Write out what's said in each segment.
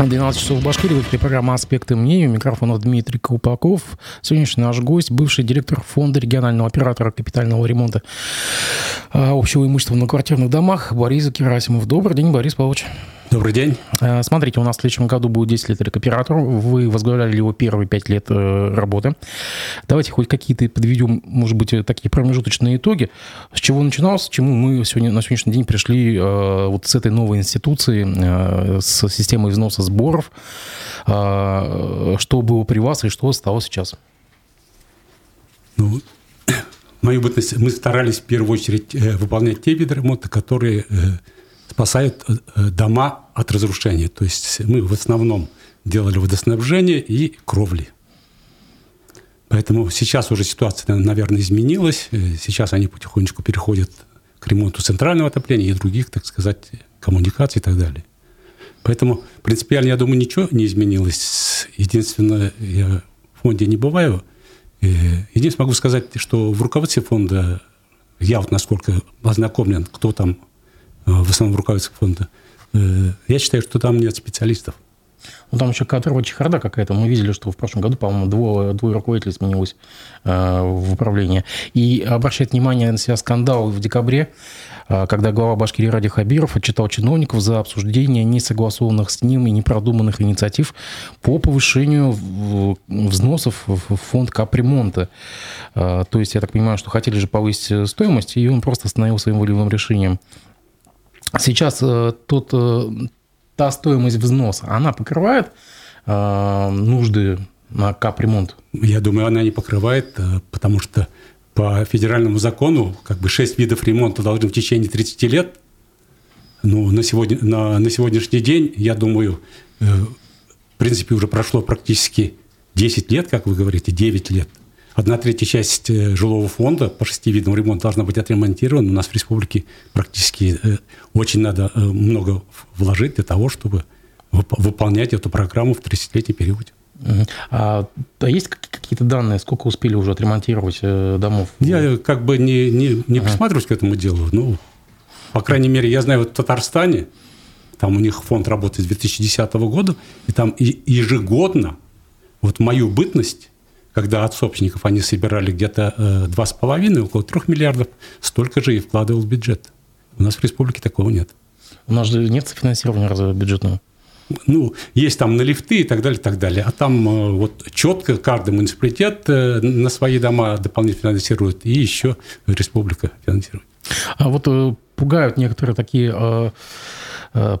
12 часов в Башкирии. В эфире программа «Аспекты мнений». У микрофона Дмитрий Колпаков. Сегодняшний наш гость – бывший директор фонда регионального оператора капитального ремонта а, общего имущества на квартирных домах Борис Герасимов. Добрый день, Борис Павлович. Добрый день. А, смотрите, у нас в следующем году будет 10 лет рекоператору. Вы возглавляли его первые 5 лет э, работы. Давайте хоть какие-то подведем, может быть, такие промежуточные итоги. С чего начиналось, к чему мы сегодня, на сегодняшний день пришли э, вот с этой новой институции, э, с системой взноса сборов. Что было при вас и что стало сейчас? Ну, мою бытность, мы старались в первую очередь выполнять те виды ремонта, которые спасают дома от разрушения. То есть мы в основном делали водоснабжение и кровли. Поэтому сейчас уже ситуация, наверное, изменилась. Сейчас они потихонечку переходят к ремонту центрального отопления и других, так сказать, коммуникаций и так далее. Поэтому принципиально, я думаю, ничего не изменилось. Единственное, я в фонде не бываю. Единственное, могу сказать, что в руководстве фонда, я вот насколько ознакомлен, кто там э, в основном в фонда, э, я считаю, что там нет специалистов. Ну, там еще кадровая чехарда какая-то. Мы видели, что в прошлом году, по-моему, двое, двое руководителей сменилось э, в управлении. И обращает внимание на себя скандал в декабре, э, когда глава Башкирии Ради Хабиров отчитал чиновников за обсуждение несогласованных с ним и непродуманных инициатив по повышению взносов в фонд капремонта. Э, то есть, я так понимаю, что хотели же повысить стоимость, и он просто остановил своим волевым решением. Сейчас э, тот э, та стоимость взноса, она покрывает э, нужды на капремонт? Я думаю, она не покрывает, потому что по федеральному закону как бы 6 видов ремонта должны в течение 30 лет. Ну, на, сегодня, на, на сегодняшний день, я думаю, в принципе, уже прошло практически 10 лет, как вы говорите, 9 лет. Одна третья часть э, жилого фонда по шести видам ремонта должна быть отремонтирована. У нас в республике практически э, очень надо э, много вложить для того, чтобы выполнять эту программу в 30-летний период. А, а есть какие-то данные, сколько успели уже отремонтировать домов? Я как бы не, не, не ага. присматриваюсь к этому делу. Ну, по крайней мере, я знаю, вот в Татарстане, там у них фонд работает с 2010 года, и там ежегодно, вот мою бытность, когда от собственников они собирали где-то 2,5, э, около 3 миллиардов, столько же и вкладывал в бюджет. У нас в республике такого нет. У нас же нет финансирования разве бюджетного? Ну, есть там на лифты и так далее, и так далее. А там э, вот четко каждый муниципалитет э, на свои дома дополнительно финансирует, и еще республика финансирует. А вот пугают некоторые такие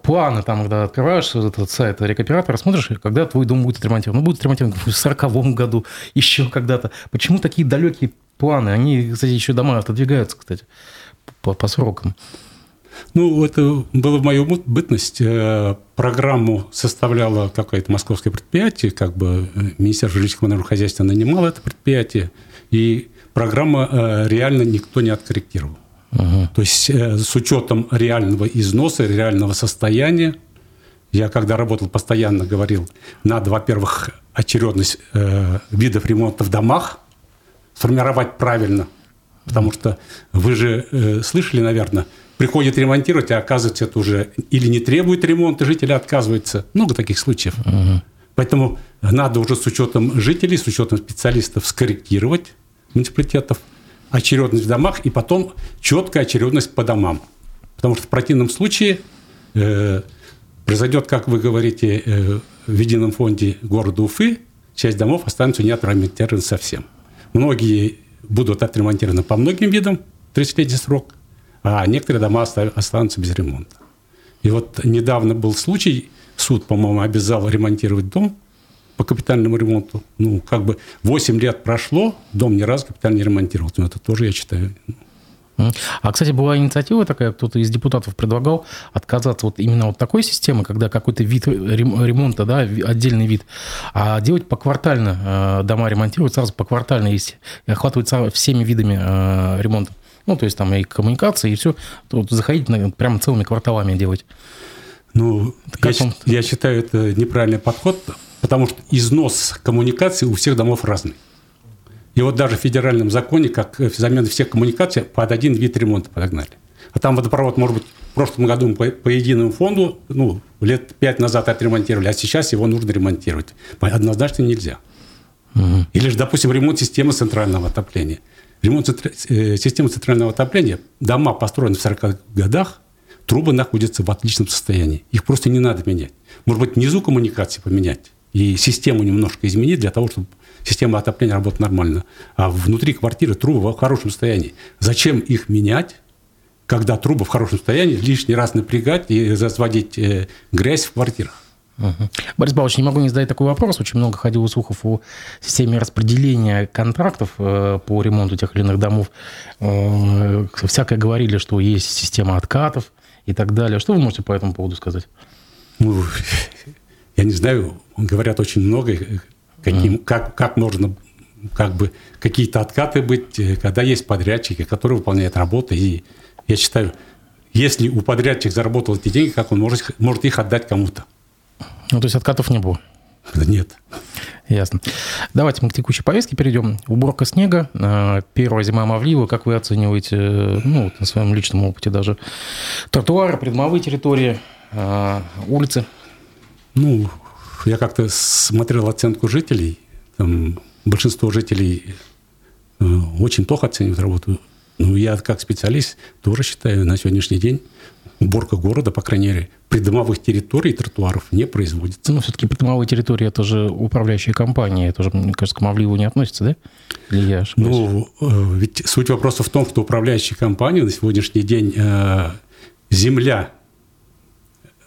планы, там, когда открываешь этот сайт рекоператора, смотришь, когда твой дом будет отремонтирован. Ну, будет отремонтирован в 40 году, еще когда-то. Почему такие далекие планы? Они, кстати, еще дома отодвигаются, кстати, по, по срокам. Ну, это было в мою бытность. Э, программу составляло какое-то московское предприятие, как бы э, Министерство жилищного хозяйства нанимало это предприятие, и программа реально никто не откорректировал. Угу. То есть э, с учетом реального износа, реального состояния, я когда работал, постоянно говорил, надо, во-первых, очередность э, видов ремонта в домах сформировать правильно, потому что вы же э, слышали, наверное, приходят ремонтировать, а оказывается, это уже или не требует ремонта, жители отказываются. Много таких случаев. Угу. Поэтому надо уже с учетом жителей, с учетом специалистов скорректировать муниципалитетов – очередность в домах и потом четкая очередность по домам. Потому что в противном случае э, произойдет, как вы говорите, э, в едином фонде города Уфы, часть домов останутся не отремонтированы совсем. Многие будут отремонтированы по многим видам, 30-летний срок, а некоторые дома останутся без ремонта. И вот недавно был случай, суд, по-моему, обязал ремонтировать дом – по капитальному ремонту. Ну, как бы 8 лет прошло, дом ни разу капитально не ремонтировался. Но это тоже, я считаю, а, кстати, была инициатива такая, кто-то из депутатов предлагал отказаться вот именно от такой системы, когда какой-то вид ремонта, да, отдельный вид, а делать поквартально э, дома ремонтировать, сразу поквартально, и охватывать всеми видами э, ремонта. Ну, то есть там и коммуникации, и все. Тут заходить прямо целыми кварталами делать. Ну, я, я считаю, это неправильный подход, потому что износ коммуникаций у всех домов разный. И вот даже в федеральном законе, как замена всех коммуникаций, под один вид ремонта подогнали. А там водопровод может быть в прошлом году мы по, по единому фонду, ну, лет пять назад отремонтировали, а сейчас его нужно ремонтировать. Однозначно нельзя. Угу. Или же, допустим, ремонт системы центрального отопления. Ремонт э, системы центрального отопления, дома построены в 40 годах, трубы находятся в отличном состоянии. Их просто не надо менять. Может быть, внизу коммуникации поменять и систему немножко изменить для того, чтобы система отопления работала нормально. А внутри квартиры трубы в хорошем состоянии. Зачем их менять, когда трубы в хорошем состоянии, лишний раз напрягать и разводить э, грязь в квартирах? Угу. Борис Павлович, не могу не задать такой вопрос. Очень много ходило слухов о системе распределения контрактов э, по ремонту тех или иных домов. Э, всякое говорили, что есть система откатов и так далее. Что вы можете по этому поводу сказать? Ну, я не знаю, говорят очень много, каким, mm. как, как можно как бы какие-то откаты быть, когда есть подрядчики, которые выполняют работы. И я считаю, если у подрядчика заработал эти деньги, как он может, может их отдать кому-то? Ну, то есть откатов не было? Да нет. Ясно. Давайте мы к текущей повестке перейдем. Уборка снега, э, первая зима Мавлива. Как вы оцениваете, э, ну, на своем личном опыте даже, тротуары, придомовые территории, э, улицы? Ну, я как-то смотрел оценку жителей. Там большинство жителей очень плохо оценивают работу. Ну, я как специалист тоже считаю, на сегодняшний день уборка города, по крайней мере, придомовых территорий и тротуаров не производится. Ну, все-таки придомовые территории – это же управляющая компания, это же, мне кажется, к Мавливу не относится, да? Или я ошибаюсь? Ну, э, ведь суть вопроса в том, что управляющая компания на сегодняшний день э, земля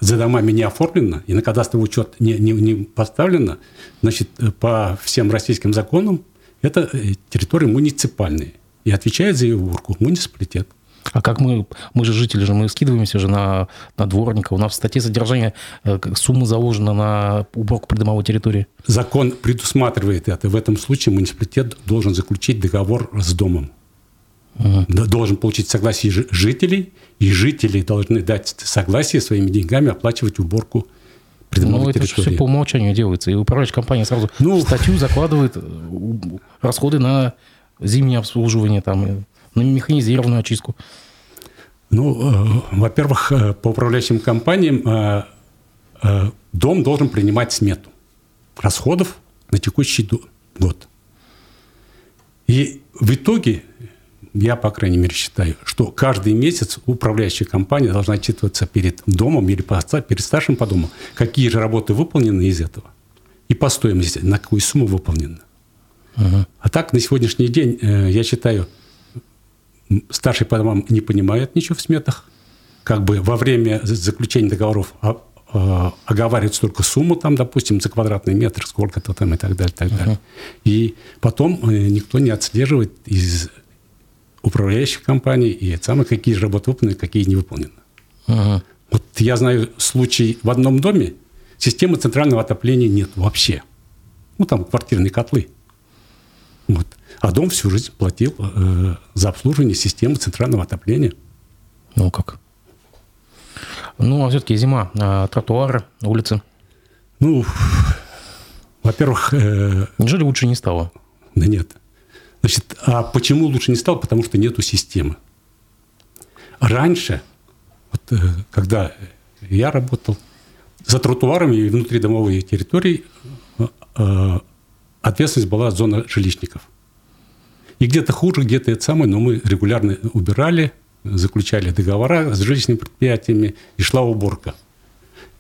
за домами не оформлена и на кадастровый учет не, не, не поставлена, значит, э, по всем российским законам это территории муниципальные. И отвечает за ее уборку муниципалитет. А как мы, мы же жители же, мы скидываемся же на, на дворника. У нас в статье содержания э, сумма заложена на уборку придомовой территории. Закон предусматривает это. В этом случае муниципалитет должен заключить договор с домом. Угу. Должен получить согласие жителей, и жители должны дать согласие своими деньгами оплачивать уборку придомовой ну, территории. это все по умолчанию делается. И управляющая компания сразу ну, в статью закладывает расходы на зимнее обслуживание, там, на механизированную очистку? Ну, э, во-первых, э, по управляющим компаниям э, э, дом должен принимать смету расходов на текущий год. И в итоге, я, по крайней мере, считаю, что каждый месяц управляющая компания должна отчитываться перед домом или перед старшим по дому, какие же работы выполнены из этого, и по стоимости, на какую сумму выполнены. Угу. А так, на сегодняшний день, э, я считаю, старший по домам не понимает ничего в сметах. Как бы во время заключения договоров а, а, оговаривается только сумму, там, допустим, за квадратный метр, сколько-то там и так далее, так далее. Uh-huh. И потом э, никто не отслеживает из управляющих компаний и самые какие работы выполнены, какие не выполнены. Uh-huh. Вот я знаю случай в одном доме, системы центрального отопления нет вообще. Ну, там квартирные котлы. Вот. А дом всю жизнь платил э, за обслуживание системы центрального отопления. Ну как? Ну, а все-таки зима. А тротуары, улицы? Ну, во-первых... Э, Неужели лучше не стало? Да нет. Значит, а почему лучше не стало? Потому что нету системы. Раньше, вот, э, когда я работал, за тротуарами и внутридомовые территории э, э ответственность была зона жилищников. И где-то хуже, где-то это самое, но мы регулярно убирали, заключали договора с жилищными предприятиями, и шла уборка.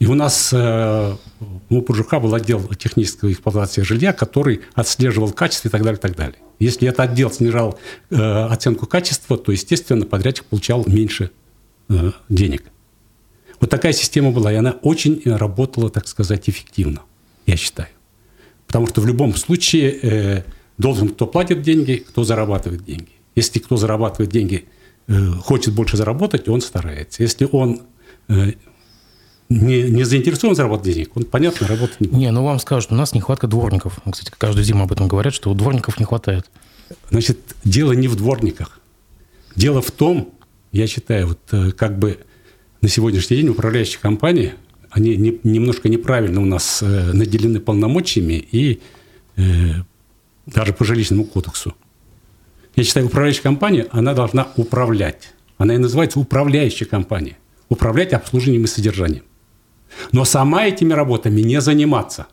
И у нас э, у ПЖК был отдел технической эксплуатации жилья, который отслеживал качество и так далее, и так далее. Если этот отдел снижал э, оценку качества, то, естественно, подрядчик получал меньше э, денег. Вот такая система была, и она очень работала, так сказать, эффективно, я считаю. Потому что в любом случае должен кто платит деньги, кто зарабатывает деньги. Если кто зарабатывает деньги, хочет больше заработать, он старается. Если он не, не заинтересован заработать денег, он, понятно, работать не будет. Не, ну вам скажут, у нас нехватка дворников. Кстати, каждую зиму об этом говорят, что у дворников не хватает. Значит, дело не в дворниках. Дело в том, я считаю, вот э, как бы на сегодняшний день управляющие компании, они не, немножко неправильно у нас наделены полномочиями и даже по жилищному кодексу. Я считаю, управляющая компания, она должна управлять. Она и называется управляющая компания. управлять обслуживанием и содержанием. Но сама этими работами не заниматься.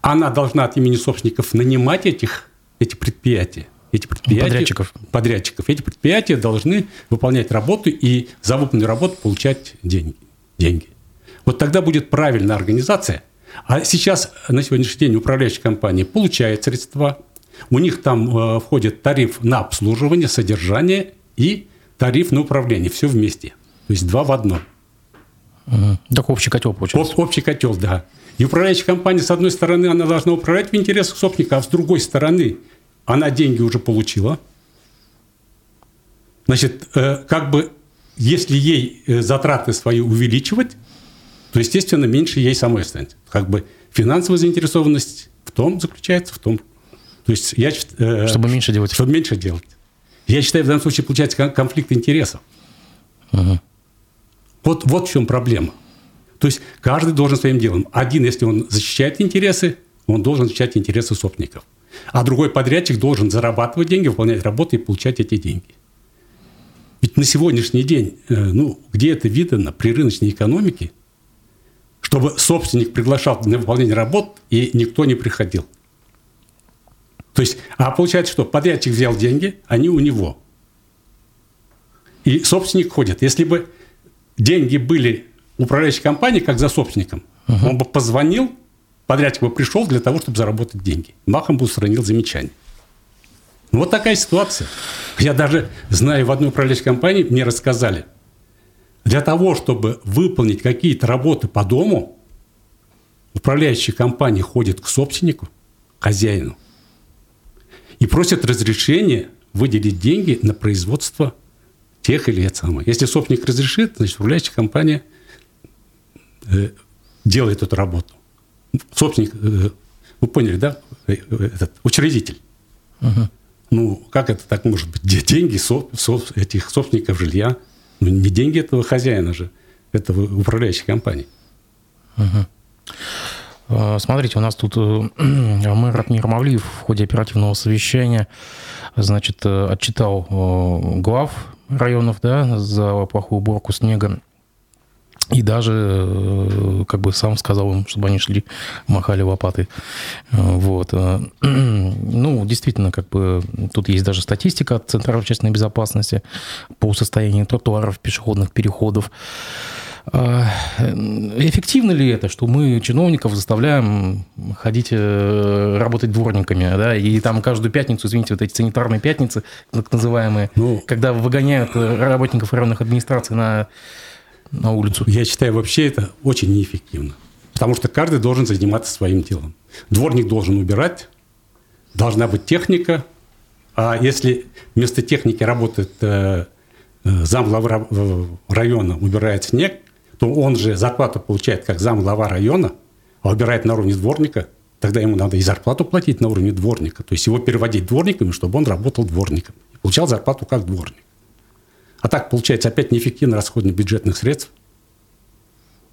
Она должна от имени собственников нанимать этих, эти предприятия. Эти предприятия, подрядчиков. подрядчиков. Эти предприятия должны выполнять работу и за выполненную работу получать деньги. деньги. Вот тогда будет правильная организация. А сейчас на сегодняшний день управляющая компания получает средства, у них там э, входит тариф на обслуживание, содержание и тариф на управление. Все вместе. То есть два в одном. Угу. Так общий котел получается. Общий котел, да. И управляющая компания, с одной стороны, она должна управлять в интересах собственника, а с другой стороны, она деньги уже получила. Значит, э, как бы, если ей э, затраты свои увеличивать, то, естественно, меньше ей самой станет. Как бы финансовая заинтересованность в том заключается, в том. То есть я... Э, чтобы меньше делать. Чтобы меньше делать. Я считаю, в данном случае получается конфликт интересов. Угу. Вот, вот в чем проблема. То есть каждый должен своим делом. Один, если он защищает интересы, он должен защищать интересы собственников. А другой подрядчик должен зарабатывать деньги, выполнять работу и получать эти деньги. Ведь на сегодняшний день, э, ну, где это видно при рыночной экономике, чтобы собственник приглашал на выполнение работ, и никто не приходил. То есть, а получается, что подрядчик взял деньги, они у него. И собственник ходит. Если бы деньги были управляющей компании, как за собственником, uh-huh. он бы позвонил, подрядчик бы пришел для того, чтобы заработать деньги. Махом бы устранил замечание. Ну, вот такая ситуация. Я даже знаю, в одной управляющей компании мне рассказали, для того, чтобы выполнить какие-то работы по дому, управляющая компания ходит к собственнику, хозяину, и просит разрешения выделить деньги на производство тех или это самое. Если собственник разрешит, значит, управляющая компания э, делает эту работу. Собственник, э, вы поняли, да, э, этот учредитель. Угу. Ну, как это так может быть? Деньги со, со, этих собственников жилья, ну, не деньги этого хозяина же, этого управляющей компании. Угу. Смотрите, у нас тут мэр Ратмир Мавлиев в ходе оперативного совещания значит, отчитал глав районов, да, за плохую уборку снега. И даже, э, как бы сам сказал им, чтобы они шли, махали лопатой. Э, вот. Э, ну, действительно, как бы тут есть даже статистика от Центра общественной безопасности по состоянию тротуаров, пешеходных переходов. А, эффективно ли это, что мы чиновников заставляем ходить э, работать дворниками, да, и там каждую пятницу, извините, вот эти санитарные пятницы, так называемые, ну, когда выгоняют э, работников районных администраций на, на улицу? Я считаю, вообще это очень неэффективно. Потому что каждый должен заниматься своим делом. Дворник должен убирать, должна быть техника, а если вместо техники работает э, зам главы района, убирает снег, то он же зарплату получает как зам глава района, а убирает на уровне дворника, тогда ему надо и зарплату платить на уровне дворника. То есть его переводить дворниками, чтобы он работал дворником. И получал зарплату как дворник. А так, получается, опять неэффективное расходование бюджетных средств.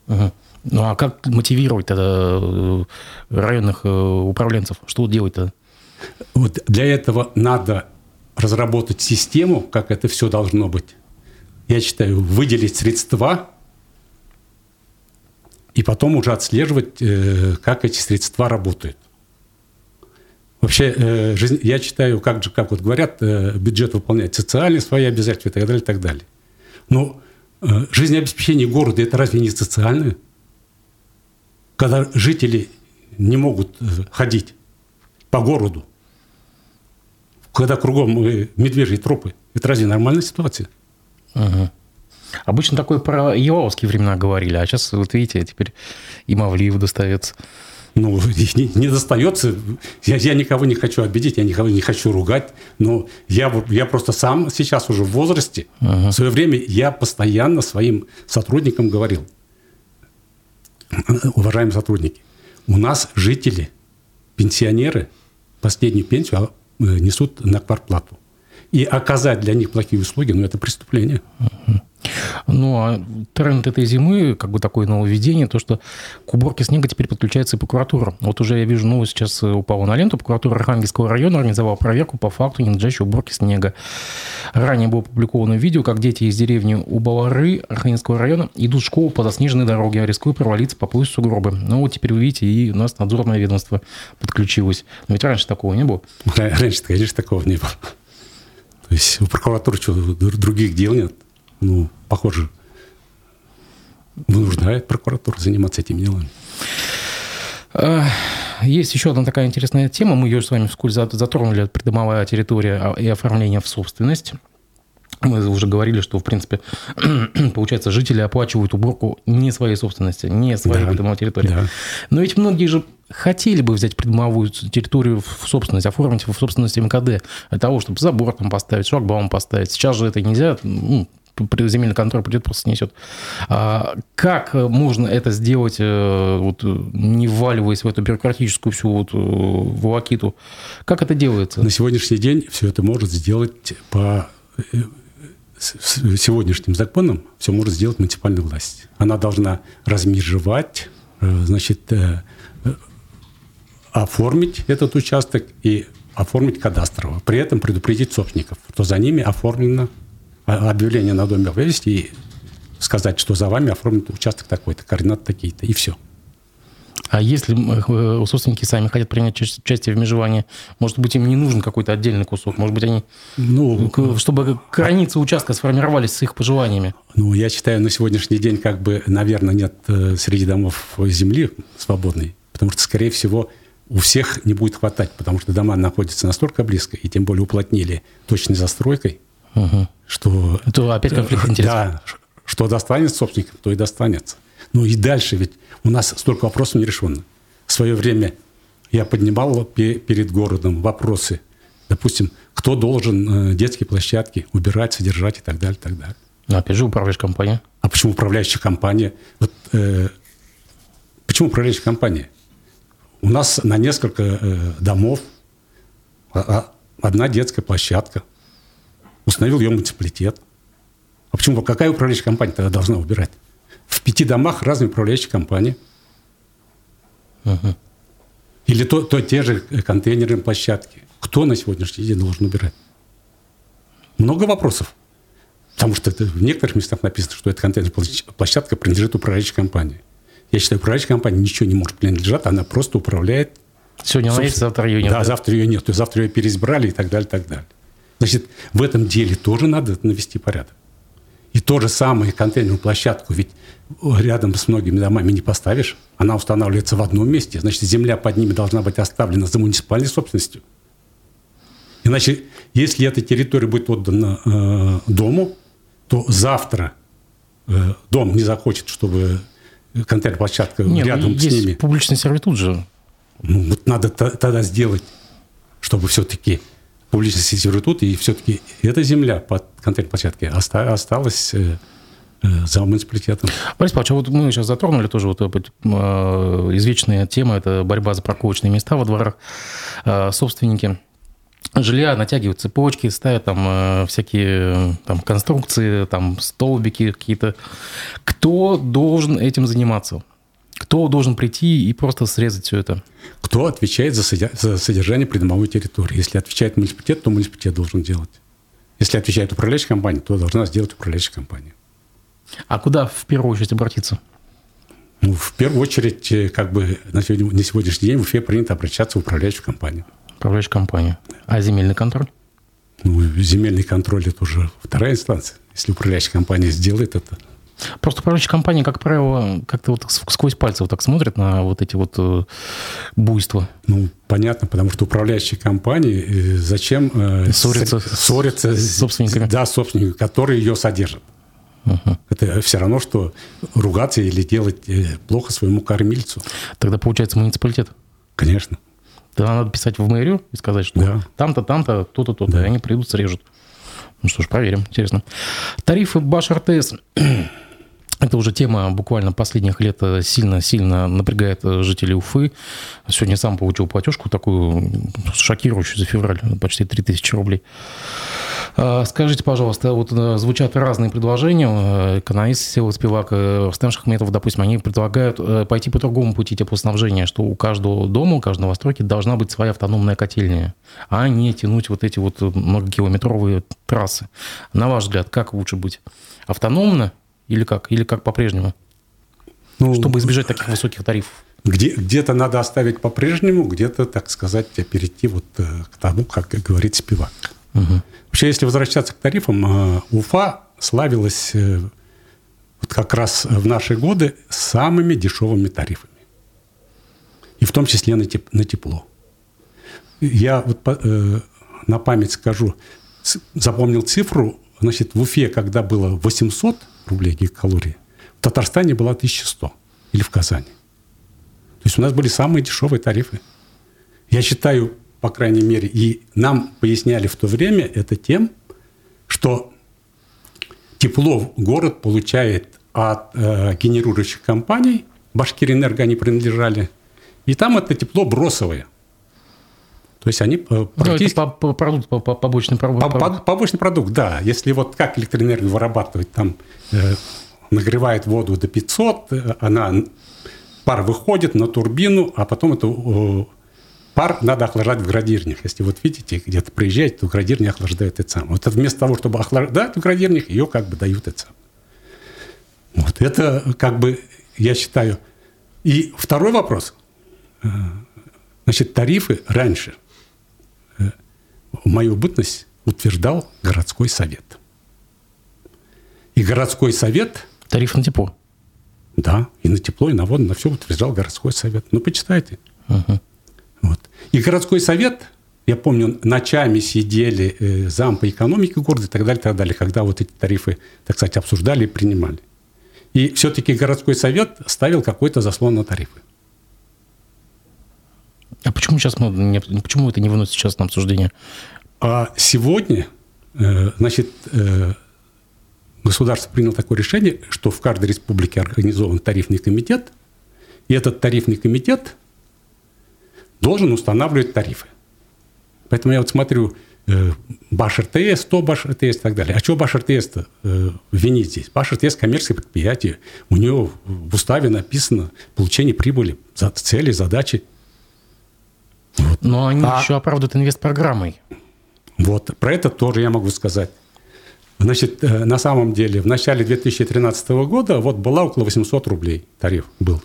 Ну а как мотивировать тогда э, районных э, управленцев? Что делать-то? Вот для этого надо разработать систему, как это все должно быть. Я считаю, выделить средства и потом уже отслеживать, э, как эти средства работают. Вообще, э, я читаю, как же, как вот говорят, э, бюджет выполняет социальные свои обязательства и так далее, и так далее. Но жизнеобеспечение города – это разве не социальное? Когда жители не могут ходить по городу, когда кругом медвежьи тропы, это разве нормальная ситуация? Угу. Обычно такое про еловские времена говорили, а сейчас, вот видите, теперь и Мавлиев достается. Ну, не, не достается. Я, я никого не хочу обидеть, я никого не хочу ругать, но я, я просто сам сейчас уже в возрасте. Ага. В свое время я постоянно своим сотрудникам говорил, уважаемые сотрудники, у нас жители, пенсионеры последнюю пенсию а, э, несут на квартплату. И оказать для них плохие услуги, ну, это преступление. Ага. Ну, а тренд этой зимы, как бы такое нововведение, то, что к уборке снега теперь подключается и прокуратура. Вот уже я вижу новость сейчас упала на ленту. Прокуратура Архангельского района организовала проверку по факту ненадлежащей уборки снега. Ранее было опубликовано видео, как дети из деревни Убалары Архангельского района идут в школу по заснеженной дороге, рискуя провалиться по пояс сугробы. Ну, вот теперь вы видите, и у нас надзорное ведомство подключилось. Но ведь раньше такого не было. Раньше, конечно, такого не было. То есть у прокуратуры что, других дел нет? Ну, похоже, вынуждает прокуратуру заниматься этими делами. А, есть еще одна такая интересная тема. Мы ее с вами вскользь затронули. Придомовая территория и оформление в собственность. Мы уже говорили, что, в принципе, получается, жители оплачивают уборку не своей собственности, не своей да, придомовой территории. Да. Но ведь многие же хотели бы взять придомовую территорию в собственность, оформить в собственность МКД, для того, чтобы забор там поставить, шлагбаум поставить. Сейчас же это нельзя, ну, земельный контроль придет, просто снесет. А как можно это сделать, э, вот, не вваливаясь в эту бюрократическую всю вот э, волокиту? Как это делается? На сегодняшний день все это может сделать по э, сегодняшним законом все может сделать муниципальная власть. Она должна размежевать, значит, оформить этот участок и оформить кадастрово. При этом предупредить собственников, что за ними оформлено объявление на доме вывести и сказать, что за вами оформлен участок такой-то, координаты такие-то, и все. А если э, собственники сами хотят принять участие в межевании, может быть, им не нужен какой-то отдельный кусок? Может быть, они, ну, чтобы границы участка сформировались с их пожеланиями? Ну, я считаю, на сегодняшний день, как бы, наверное, нет э, среди домов земли свободной, потому что, скорее всего, у всех не будет хватать, потому что дома находятся настолько близко, и тем более уплотнили точной застройкой, угу. что... Это опять конфликт интересов. Да, что достанется собственникам, то и достанется. Ну и дальше ведь у нас столько вопросов не решено. В свое время я поднимал перед городом вопросы, допустим, кто должен э, детские площадки убирать, содержать и так далее, и так далее. Но опять же управляющая компания. А почему управляющая компания? Вот, э, почему управляющая компания? У нас на несколько э, домов а, а, одна детская площадка. Установил ее муниципалитет. А почему? Какая управляющая компания тогда должна убирать? В пяти домах разные управляющие компании. Угу. Или то, то те же контейнерные площадки. Кто на сегодняшний день должен убирать? Много вопросов. Потому что это в некоторых местах написано, что эта контейнерная площадка принадлежит управляющей компании. Я считаю, управляющая компания ничего не может принадлежать, она просто управляет. Сегодня она есть, завтра ее нет. Да, завтра ее нет, то есть завтра ее переизбрали и так далее, и так далее. Значит, в этом деле тоже надо навести порядок. И то же самое контейнерную площадку, ведь рядом с многими домами не поставишь, она устанавливается в одном месте, значит, земля под ними должна быть оставлена за муниципальной собственностью. Иначе, если эта территория будет отдана э, дому, то завтра э, дом не захочет, чтобы контейнер-площадка Нет, рядом есть с ними. публичный сервитут же. Ну, вот надо тогда сделать, чтобы все-таки публичный сервитут, и все-таки эта земля под контейнер-площадкой осталась э, э, за муниципалитетом. Борис Павлович, а вот мы сейчас затронули тоже вот э, извечная тема, это борьба за парковочные места во дворах. Собственники жилья натягивают цепочки, ставят там всякие там, конструкции, там столбики какие-то. Кто должен этим заниматься? Кто должен прийти и просто срезать все это? Кто отвечает за, за содержание придомовой территории? Если отвечает муниципалитет, то муниципалитет должен делать. Если отвечает управляющая компания, то должна сделать управляющая компания. А куда в первую очередь обратиться? Ну, в первую очередь, э, как бы на, сегодня, на сегодняшний день в Уфе принято обращаться в управляющую компанию управляющую компанию. А земельный контроль? Ну, земельный контроль – это уже вторая инстанция. Если управляющая компания сделает это. Просто управляющая компания, как правило, как-то вот сквозь пальцы вот так смотрит на вот эти вот э, буйства. Ну, понятно, потому что управляющие компании э, зачем э, ссориться, ссориться с собственниками? Да, собственниками, которые ее содержат. Угу. Это все равно, что ругаться или делать плохо своему кормильцу. Тогда получается муниципалитет? Конечно. Тогда надо писать в мэрию и сказать, что да. там-то, там-то, то-то, то-то. Да. И они придут, срежут. Ну что ж, проверим. Интересно. Тарифы Баш РТС. Это уже тема буквально последних лет сильно-сильно напрягает жителей Уфы. Сегодня сам получил платежку такую шокирующую за февраль, почти 3000 рублей. А, скажите, пожалуйста, вот э, звучат разные предложения. Э, экономист Сила Спивак, э, Рустем Шахметов, допустим, они предлагают пойти по другому пути теплоснабжения, что у каждого дома, у каждой новостройки должна быть своя автономная котельная, а не тянуть вот эти вот многокилометровые трассы. На ваш взгляд, как лучше быть? Автономно или как? Или как по-прежнему? Ну, чтобы избежать таких высоких тарифов. Где, где-то надо оставить по-прежнему, где-то, так сказать, перейти вот к тому, как говорит Спивак. Угу. Вообще, если возвращаться к тарифам, э, Уфа славилась э, вот как раз в наши годы самыми дешевыми тарифами. И в том числе на, теп- на тепло. Я вот э, на память скажу, запомнил цифру, значит, в Уфе, когда было 800 рублей гигакалории, в Татарстане было 1100 или в Казани. То есть у нас были самые дешевые тарифы. Я считаю, по крайней мере, и нам поясняли в то время это тем, что тепло город получает от э, генерирующих компаний, Башкирэнерго они принадлежали, и там это тепло бросовое. То есть они практически... Ну, это продукт, побочный продукт. Побочный продукт, да. Если вот как электроэнергию вырабатывать, там э, нагревает воду до 500, э, она пар выходит на турбину, а потом это э, пар надо охлаждать в градирнях. Если вот видите, где-то приезжаете, то градирни охлаждают это сам. Вот вместо того, чтобы охлаждать в градирнях, ее как бы дают это сам. Вот это как бы, я считаю. И второй вопрос. Э, значит, тарифы раньше в мою бытность утверждал городской совет. И городской совет... Тариф на тепло. Да, и на тепло, и на воду, на все утверждал городской совет. Ну, почитайте. Угу. Вот. И городской совет, я помню, ночами сидели э, зам по экономике города и так далее, и так далее, когда вот эти тарифы, так сказать, обсуждали и принимали. И все-таки городской совет ставил какой-то заслон на тарифы. А почему сейчас мы, почему это не выносит сейчас на обсуждение? А сегодня, э, значит, э, государство приняло такое решение, что в каждой республике организован тарифный комитет, и этот тарифный комитет должен устанавливать тарифы. Поэтому я вот смотрю, э, Баш РТС, то Баш РТС и так далее. А что Баш РТС-то э, винить здесь? Баш РТС – коммерческое предприятие. У него в уставе написано получение прибыли, цели, задачи. Но они а, еще оправдывают инвестпрограммой. Вот, про это тоже я могу сказать. Значит, э, на самом деле, в начале 2013 года вот была около 800 рублей тариф был.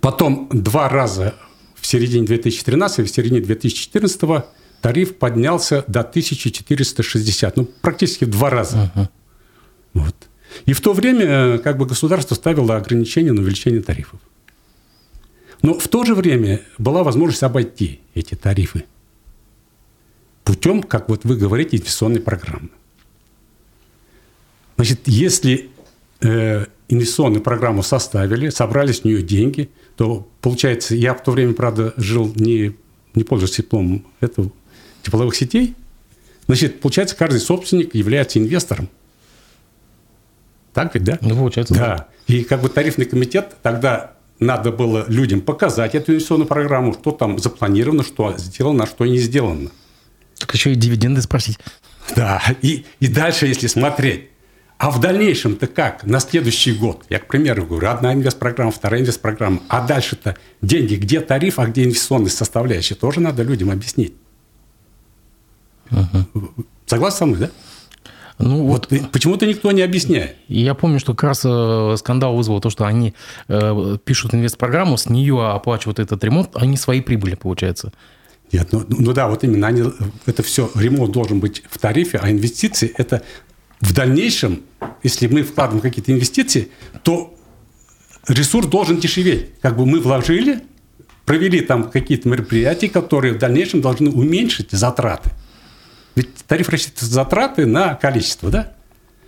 Потом два раза в середине 2013 и в середине 2014 тариф поднялся до 1460, ну, практически в два раза. Uh-huh. Вот. И в то время э, как бы государство ставило ограничения на увеличение тарифов. Но в то же время была возможность обойти эти тарифы путем, как вот вы говорите, инвестиционной программы. Значит, если э, инвестиционную программу составили, собрали с нее деньги, то получается, я в то время, правда, жил не, не пользуясь теплом этого, тепловых сетей, значит, получается, каждый собственник является инвестором. Так ведь, да? Ну, получается. Да. да. И как бы тарифный комитет тогда надо было людям показать эту инвестиционную программу, что там запланировано, что сделано, а что не сделано. Так еще и дивиденды спросить. Да, и, и дальше, если смотреть, а в дальнейшем-то как? На следующий год, я, к примеру, говорю, одна инвестпрограмма, вторая инвестпрограмма. А дальше-то деньги, где тариф, а где инвестиционная составляющая, тоже надо людям объяснить. Угу. Согласен со мной, да? Ну, вот, вот почему-то никто не объясняет. Я помню, что как раз э, скандал вызвал то, что они э, пишут инвестпрограмму, с нее оплачивают этот ремонт, они свои прибыли, получается. Нет, ну, ну да, вот именно они, это все, ремонт должен быть в тарифе, а инвестиции – это в дальнейшем, если мы вкладываем какие-то инвестиции, то ресурс должен дешеветь. Как бы мы вложили, провели там какие-то мероприятия, которые в дальнейшем должны уменьшить затраты. Ведь тариф рассчитывает затраты на количество, да?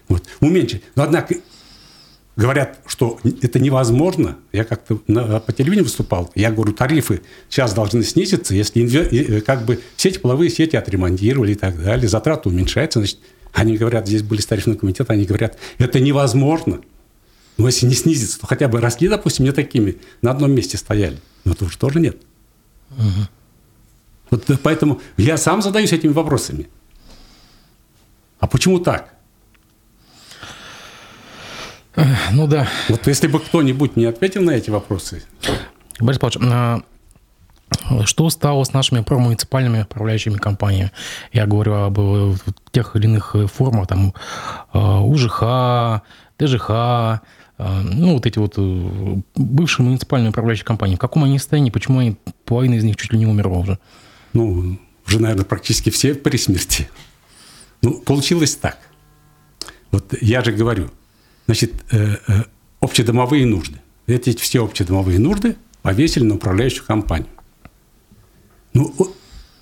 Вот, уменьшить. Но, однако, говорят, что это невозможно. Я как-то по телевидению выступал. Я говорю, тарифы сейчас должны снизиться, если э, как бы все тепловые сети отремонтировали и так далее, затраты уменьшаются, значит, они говорят, здесь были старейшины комитета, они говорят, это невозможно. Но если не снизится, то хотя бы росли, допустим, не такими, на одном месте стояли. Но это уже тоже нет. Угу. Вот поэтому я сам задаюсь этими вопросами. А почему так? Ну да. Вот если бы кто-нибудь не ответил на эти вопросы. Борис Павлович, а, что стало с нашими промуниципальными управляющими компаниями? Я говорю об э, тех или иных формах, там, э, УЖХ, ТЖХ, э, ну, вот эти вот бывшие муниципальные управляющие компании. В каком они состоянии, почему они, половина из них чуть ли не умерла уже? Ну, уже, наверное, практически все при смерти. Ну, получилось так. Вот я же говорю, значит, общедомовые нужды. Эти все общедомовые нужды повесили на управляющую компанию. Ну,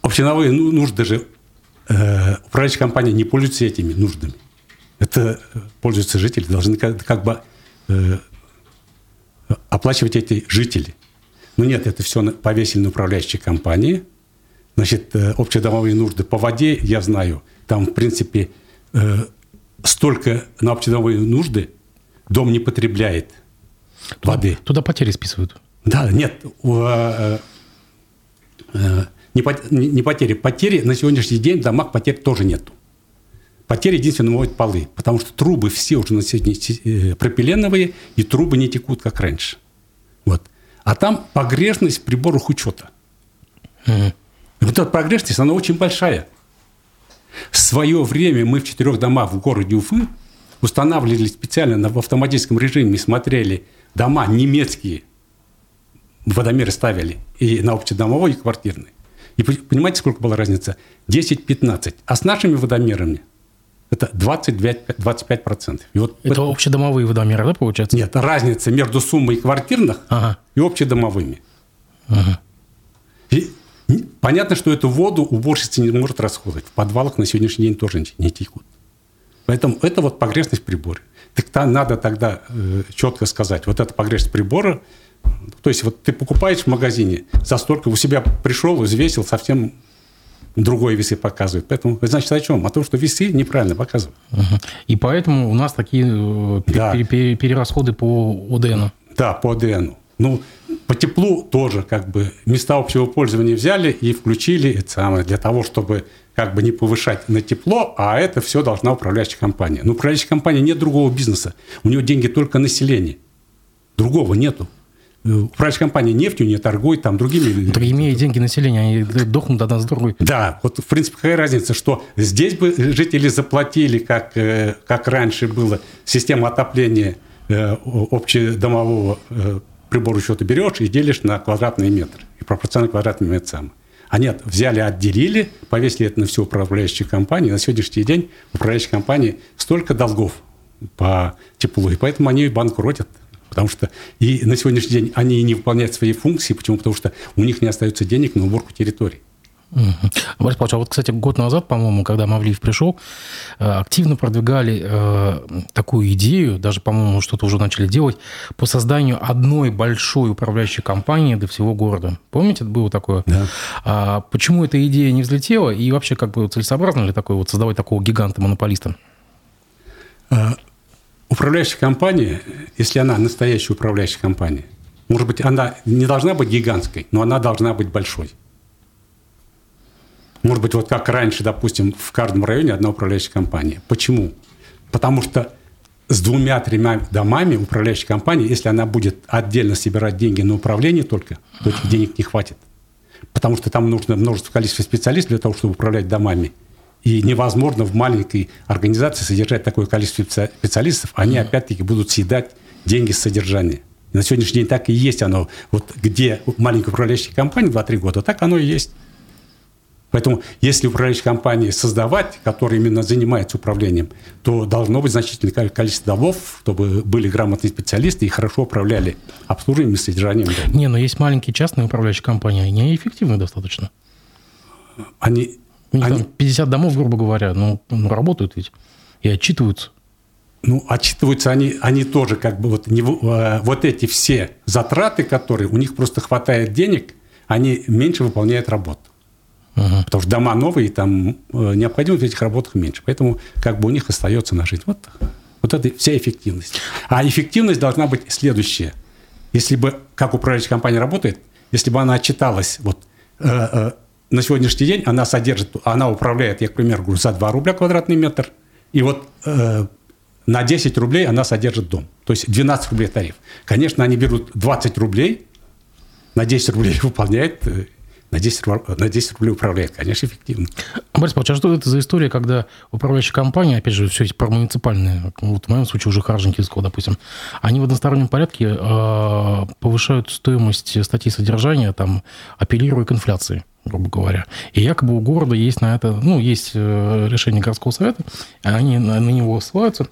общиновые ну, нужды же, э, управляющая компания не пользуется этими нуждами. Это э, пользуются жители, должны как, бы э, оплачивать эти жители. Но нет, это все повесили на управляющие компании. Значит, э, общедомовые нужды по воде, я знаю, там, в принципе, э, столько на общедомовые нужды дом не потребляет туда, воды. Туда потери списывают. Да, нет, э, Э, не, потери. Потери на сегодняшний день в домах потерь тоже нету. Потери единственно моют полы, потому что трубы все уже на сегодня пропиленовые, и трубы не текут, как раньше. Вот. А там погрешность в приборах учета. Mm-hmm. Вот эта погрешность, она очень большая. В свое время мы в четырех домах в городе Уфы устанавливали специально в автоматическом режиме, смотрели дома немецкие, водомеры ставили и на общедомовой, и квартирный. И понимаете, сколько была разница? 10-15. А с нашими водомерами это 25%. И вот это, это общедомовые водомеры, да, получается? Нет, разница между суммой квартирных ага. и общедомовыми. Ага. И понятно, что эту воду уборщица не может расходовать. В подвалах на сегодняшний день тоже не текут. Поэтому это вот погрешность прибора. Так -то надо тогда э, четко сказать, вот эта погрешность прибора то есть вот ты покупаешь в магазине, за столько у себя пришел, взвесил, совсем другой весы показывает. Поэтому, значит, о чем? О том, что весы неправильно показывают. И поэтому у нас такие э, да. перерасходы по ОДН. Да, по ОДН. Ну, по теплу тоже как бы места общего пользования взяли и включили это самое для того, чтобы как бы не повышать на тепло, а это все должна управляющая компания. Но управляющая компания нет другого бизнеса. У нее деньги только население. Другого нету. Управляющая компания нефтью не торгует, там другими... Ну, так имея деньги населения, они дохнут одна с другой. Да, вот в принципе какая разница, что здесь бы жители заплатили, как, э, как раньше было, система отопления э, общедомового прибора учета берешь и делишь на квадратный метр, и пропорционально квадратный метр сам. А нет, взяли, отделили, повесили это на всю управляющую компанию. На сегодняшний день управляющая компания столько долгов по теплу, и поэтому они банкротят. Потому что и на сегодняшний день они не выполняют свои функции. Почему? Потому что у них не остается денег на уборку территорий. Борис Павлович, а вот, кстати, год назад, по-моему, когда Мавлиев пришел, э, активно продвигали э, такую идею, даже, по-моему, что-то уже начали делать, по созданию одной большой управляющей компании для всего города. Помните, это было такое? Да. А почему эта идея не взлетела? И вообще, как бы целесообразно ли такое вот создавать такого гиганта-монополиста? А, управляющая компания, если она настоящая управляющая компания, может быть, она не должна быть гигантской, но она должна быть большой. Может быть, вот как раньше, допустим, в каждом районе одна управляющая компания. Почему? Потому что с двумя-тремя домами управляющая компания, если она будет отдельно собирать деньги на управление только, то этих денег не хватит. Потому что там нужно множество количества специалистов для того, чтобы управлять домами. И невозможно в маленькой организации содержать такое количество специалистов. Они, опять-таки, будут съедать деньги с содержания. И на сегодняшний день так и есть оно. Вот где маленькая управляющая компания 2-3 года, так оно и есть. Поэтому если управляющая компания создавать, которая именно занимается управлением, то должно быть значительное количество домов, чтобы были грамотные специалисты и хорошо управляли обслуживанием и содержанием дома. Не, но есть маленькие частные управляющие компании, они эффективны достаточно. Они у них они... там 50 домов, грубо говоря, но ну, работают ведь и отчитываются. Ну, отчитываются они, они тоже как бы вот, не, э, вот эти все затраты, которые у них просто хватает денег, они меньше выполняют работу. Угу. Потому что дома новые, там э, необходимость в этих работах меньше. Поэтому как бы у них остается на жизнь. Вот, вот это вся эффективность. А эффективность должна быть следующая. Если бы, как управляющая компания работает, если бы она отчиталась вот, э, на сегодняшний день она содержит, она управляет, я, к примеру, говорю, за 2 рубля квадратный метр, И вот э, на 10 рублей она содержит дом. То есть 12 рублей тариф. Конечно, они берут 20 рублей, на 10 рублей выполняет э, на 10, на 10 рублей управляет, конечно, эффективно. Борис Павлович, а что это за история, когда управляющая компания, опять же, все эти муниципальные, вот в моем случае уже Харженкинского, допустим, они в одностороннем порядке э, повышают стоимость статьи содержания, там, апеллируя к инфляции грубо говоря. И якобы у города есть на это, ну, есть э, решение городского совета, они на, на него ссылаются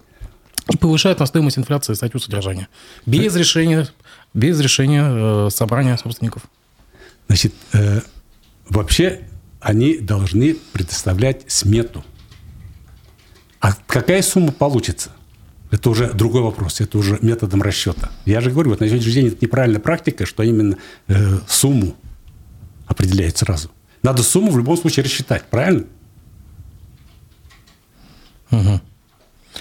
и повышают на стоимость инфляции статью содержания. Без решения, без решения э, собрания собственников. Значит, э, вообще они должны предоставлять смету. А какая сумма получится? Это уже другой вопрос, это уже методом расчета. Я же говорю, вот на сегодняшний день это неправильная практика, что именно э, сумму определяет сразу. Надо сумму в любом случае рассчитать, правильно? Угу.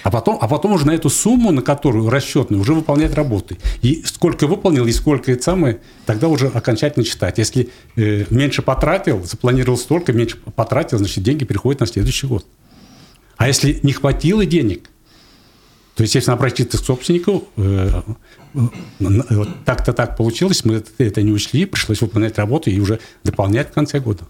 А потом, а потом уже на эту сумму, на которую расчетную, уже выполнять работы. И сколько выполнил, и сколько это самое, тогда уже окончательно считать. Если э, меньше потратил, запланировал столько, меньше потратил, значит, деньги переходят на следующий год. А если не хватило денег, то, естественно, обратиться к собственнику, э, э, так-то так получилось, мы это не учли, пришлось выполнять работу и уже дополнять в конце года.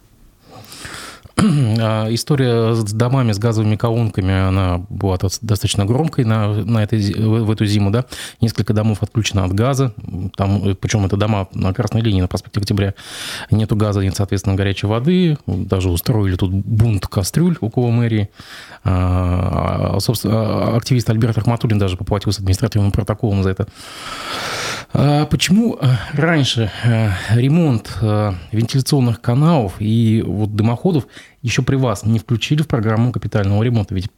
А, история с домами, с газовыми колонками, она была достаточно громкой на, на этой, в эту зиму, да. Несколько домов отключено от газа, там, причем это дома на Красной линии, на проспекте Октября. Нету газа, нет, соответственно, горячей воды. Даже устроили тут бунт кастрюль около мэрии. А, а собственно, активист Альберт Ахматуллин даже поплатился административным протоколом за это. А почему раньше э, ремонт э, вентиляционных каналов и вот дымоходов еще при вас не включили в программу капитального ремонта? Ведь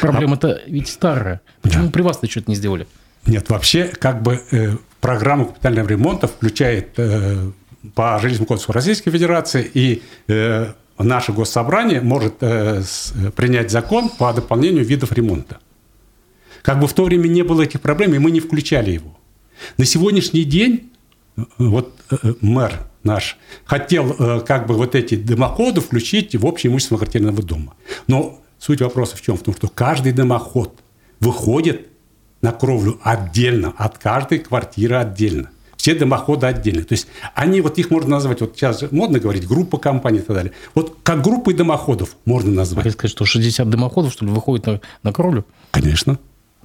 проблема-то ведь старая. Почему да. при вас-то что-то не сделали? Нет, вообще как бы э, программу капитального ремонта включает э, по Железному кодексу Российской Федерации и э, наше госсобрание может э, с, принять закон по дополнению видов ремонта. Как бы в то время не было этих проблем, и мы не включали его. На сегодняшний день вот э, мэр наш хотел э, как бы вот эти дымоходы включить в общее имущество квартирного дома. Но суть вопроса в чем? В том, что каждый дымоход выходит на кровлю отдельно, от каждой квартиры отдельно. Все дымоходы отдельно. То есть они, вот их можно назвать, вот сейчас модно говорить, группа компаний и так далее. Вот как группы дымоходов можно назвать. Вы сказать, что 60 дымоходов, что ли, выходит на, на кровлю? Конечно.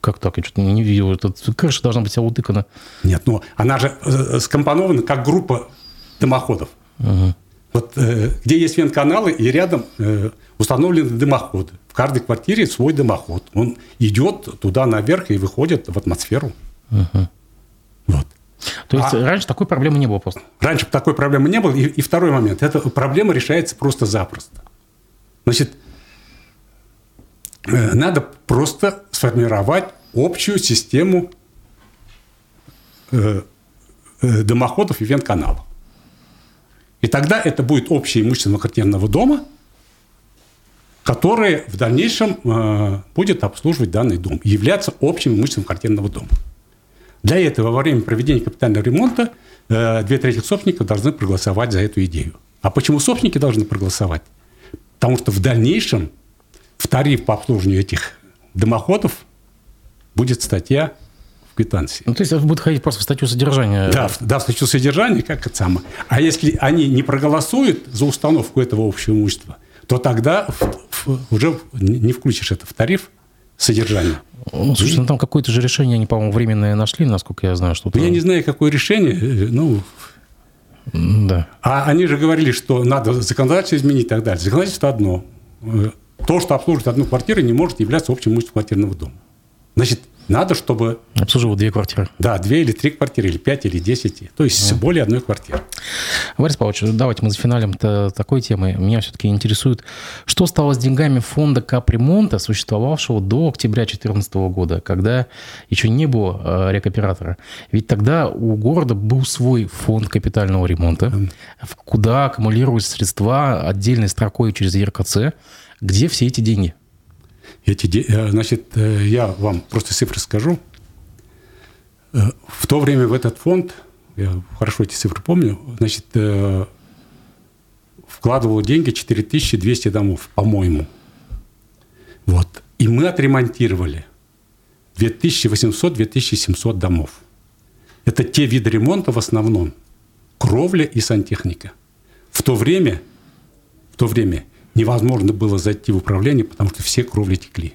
Как так? Я что-то не видел. Эта крыша должна быть вся утыкана. Нет, ну она же э, скомпонована как группа дымоходов. Угу. Вот э, где есть вентканалы, и рядом э, установлены дымоходы. В каждой квартире свой дымоход. Он идет туда наверх и выходит в атмосферу. Угу. Вот. То есть а, раньше такой проблемы не было просто? Раньше такой проблемы не было. И, и второй момент. Эта проблема решается просто-запросто. Значит, Э, надо просто сформировать общую систему э, э, дымоходов и вентканалов. И тогда это будет общее имущество квартирного дома, которое в дальнейшем будет обслуживать данный дом являться общим имуществом квартирного дома. Для этого во время проведения капитального ремонта две трети собственников должны проголосовать за эту идею. А почему собственники должны проголосовать? Потому что в дальнейшем в тариф по обслуживанию этих дымоходов будет статья в квитанции. Ну, то есть это будет ходить просто в статью содержания. Да, в, да, в статью содержания, как это самое. А если они не проголосуют за установку этого общего имущества, то тогда в, в, уже не включишь это в тариф содержания. Ну, слушай, ну там какое-то же решение они, по-моему, временное нашли, насколько я знаю, что Я не знаю, какое решение, э, ну... Да. А они же говорили, что надо законодательство изменить и так далее. Законодательство одно э, то, что обслуживает одну квартиру, не может являться общим имуществом квартирного дома. Значит, надо, чтобы... Обслуживал две квартиры. Да, две или три квартиры, или пять, или десять. То есть mm. более одной квартиры. Борис Павлович, давайте мы за финалем такой темы. Меня все-таки интересует, что стало с деньгами фонда капремонта, существовавшего до октября 2014 года, когда еще не было э, рекоператора. Ведь тогда у города был свой фонд капитального ремонта, куда аккумулируются средства отдельной строкой через ЕРКЦ. Где все эти деньги? Эти, э, значит, э, я вам просто цифры скажу. Э, в то время в этот фонд, я хорошо эти цифры помню, значит, вкладывал деньги 4200 домов, по-моему. Вот. И мы отремонтировали 2800-2700 домов. Это те виды ремонта в основном. Кровля и сантехника. В то время, в то время невозможно было зайти в управление, потому что все кровли текли.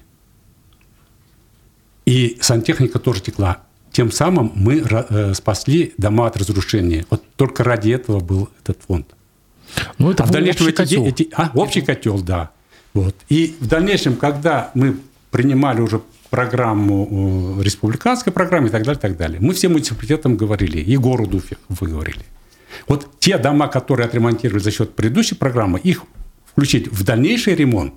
И сантехника тоже текла. Тем самым мы э, спасли дома от разрушения. Вот только ради этого был этот фонд. Ну, это а в дальнейшем общий эти, котел. Эти, а, общий котел, да. Вот. И в дальнейшем, когда мы принимали уже программу, э, республиканской программы и так далее, так далее, мы всем муниципалитетам говорили, и городу вы говорили. Вот те дома, которые отремонтировали за счет предыдущей программы, их включить в дальнейший ремонт,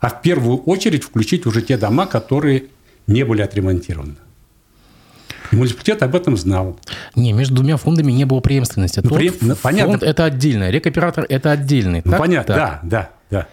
а в первую очередь включить уже те дома, которые не были отремонтированы. И муниципалитет об этом знал. Не, между двумя фондами не было преемственности. Ну, преем... ну, понятно. Фонд – это отдельно, рекоператор – это отдельный. Ну, так? понятно, так. да, да, да.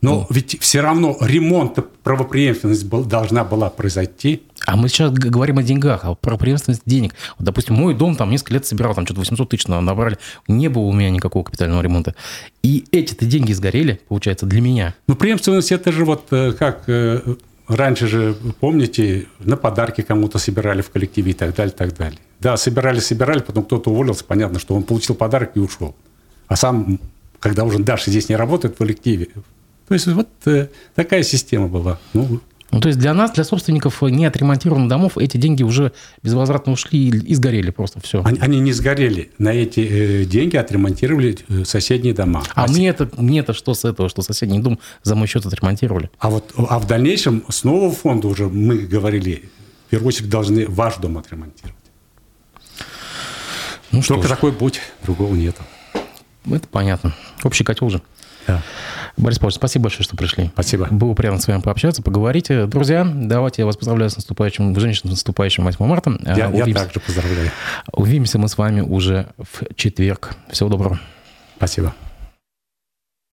Но ну. ведь все равно ремонт, правопреемственность был, должна была произойти. А мы сейчас говорим о деньгах, а про преемственность денег. Вот, допустим, мой дом там несколько лет собирал, там что-то 800 тысяч набрали, не было у меня никакого капитального ремонта. И эти-то деньги сгорели, получается, для меня. Ну, преемственность это же вот э, как э, раньше же, помните, на подарки кому-то собирали в коллективе и так далее, и так далее. Да, собирали, собирали, потом кто-то уволился, понятно, что он получил подарок и ушел. А сам, когда уже дальше здесь не работает в коллективе, то есть вот э, такая система была. Ну, ну, то есть для нас, для собственников неотремонтированных домов, эти деньги уже безвозвратно ушли и сгорели просто все. Они, они не сгорели. На эти э, деньги отремонтировали э, соседние дома. А, а мне это, мне это что с этого, что соседний дом за мой счет отремонтировали? А вот а в дальнейшем с нового фонда уже мы говорили, в первую очередь должны ваш дом отремонтировать. Ну, Только такой путь, другого нет. Это понятно. Общий котел же. Да. Борис Павлович, спасибо большое, что пришли. Спасибо. Было приятно с вами пообщаться, поговорить. Друзья, давайте я вас поздравляю с наступающим, женщин с наступающим 8 марта. Я, я также поздравляю. Увидимся мы с вами уже в четверг. Всего доброго. Спасибо.